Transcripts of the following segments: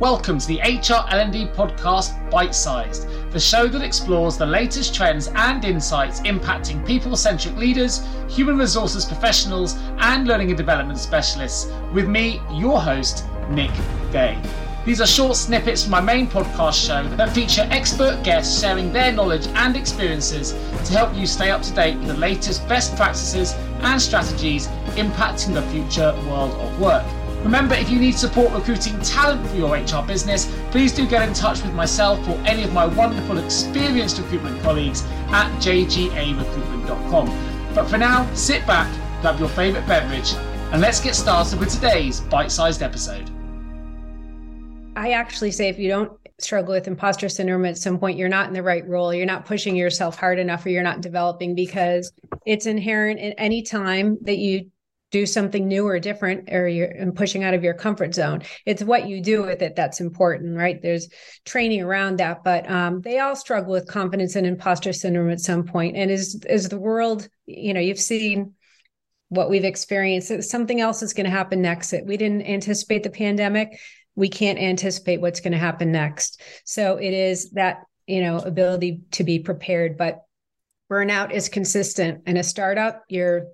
Welcome to the HR L&D podcast Bite Sized, the show that explores the latest trends and insights impacting people-centric leaders, human resources professionals, and learning and development specialists. With me, your host, Nick Day. These are short snippets from my main podcast show that feature expert guests sharing their knowledge and experiences to help you stay up to date with the latest best practices and strategies impacting the future world of work. Remember, if you need support recruiting talent for your HR business, please do get in touch with myself or any of my wonderful experienced recruitment colleagues at jgarecruitment.com. But for now, sit back, grab your favourite beverage, and let's get started with today's bite sized episode. I actually say if you don't struggle with imposter syndrome at some point, you're not in the right role, you're not pushing yourself hard enough, or you're not developing because it's inherent in any time that you do something new or different or you're and pushing out of your comfort zone. It's what you do with it that's important right? There's training around that but um, they all struggle with confidence and imposter syndrome at some point. And as as the world you know you've seen what we've experienced something else is going to happen next That we didn't anticipate the pandemic. We can't anticipate what's going to happen next. So it is that you know ability to be prepared but burnout is consistent. In a startup you're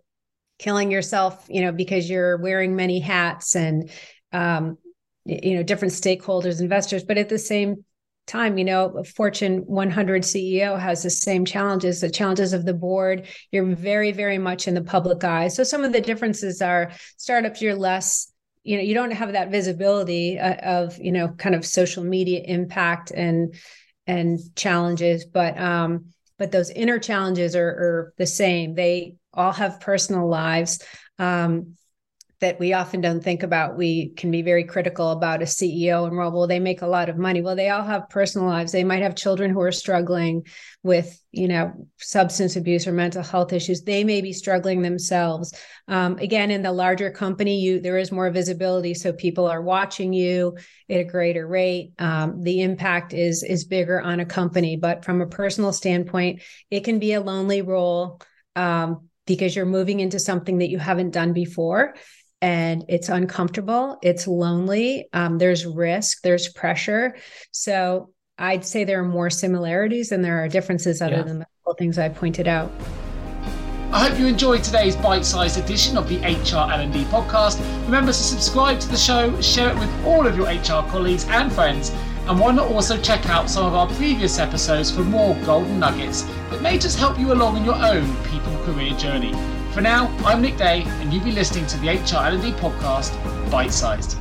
killing yourself, you know, because you're wearing many hats and, um, you know, different stakeholders, investors. But at the same time, you know, Fortune 100 CEO has the same challenges, the challenges of the board. You're very, very much in the public eye. So some of the differences are startups, you're less you know you don't have that visibility uh, of you know kind of social media impact and and challenges but um but those inner challenges are, are the same they all have personal lives um, that we often don't think about. We can be very critical about a CEO and well, well, they make a lot of money. Well, they all have personal lives. They might have children who are struggling with, you know, substance abuse or mental health issues. They may be struggling themselves. Um, again, in the larger company, you there is more visibility, so people are watching you at a greater rate. Um, the impact is is bigger on a company, but from a personal standpoint, it can be a lonely role. Um, because you're moving into something that you haven't done before and it's uncomfortable it's lonely um, there's risk there's pressure so i'd say there are more similarities than there are differences other yeah. than the things i pointed out I hope you enjoyed today's bite-sized edition of the HR L&D podcast. Remember to subscribe to the show, share it with all of your HR colleagues and friends, and why not also check out some of our previous episodes for more golden nuggets that may just help you along in your own people career journey. For now, I'm Nick Day, and you've been listening to the HR L&D podcast, Bite Sized.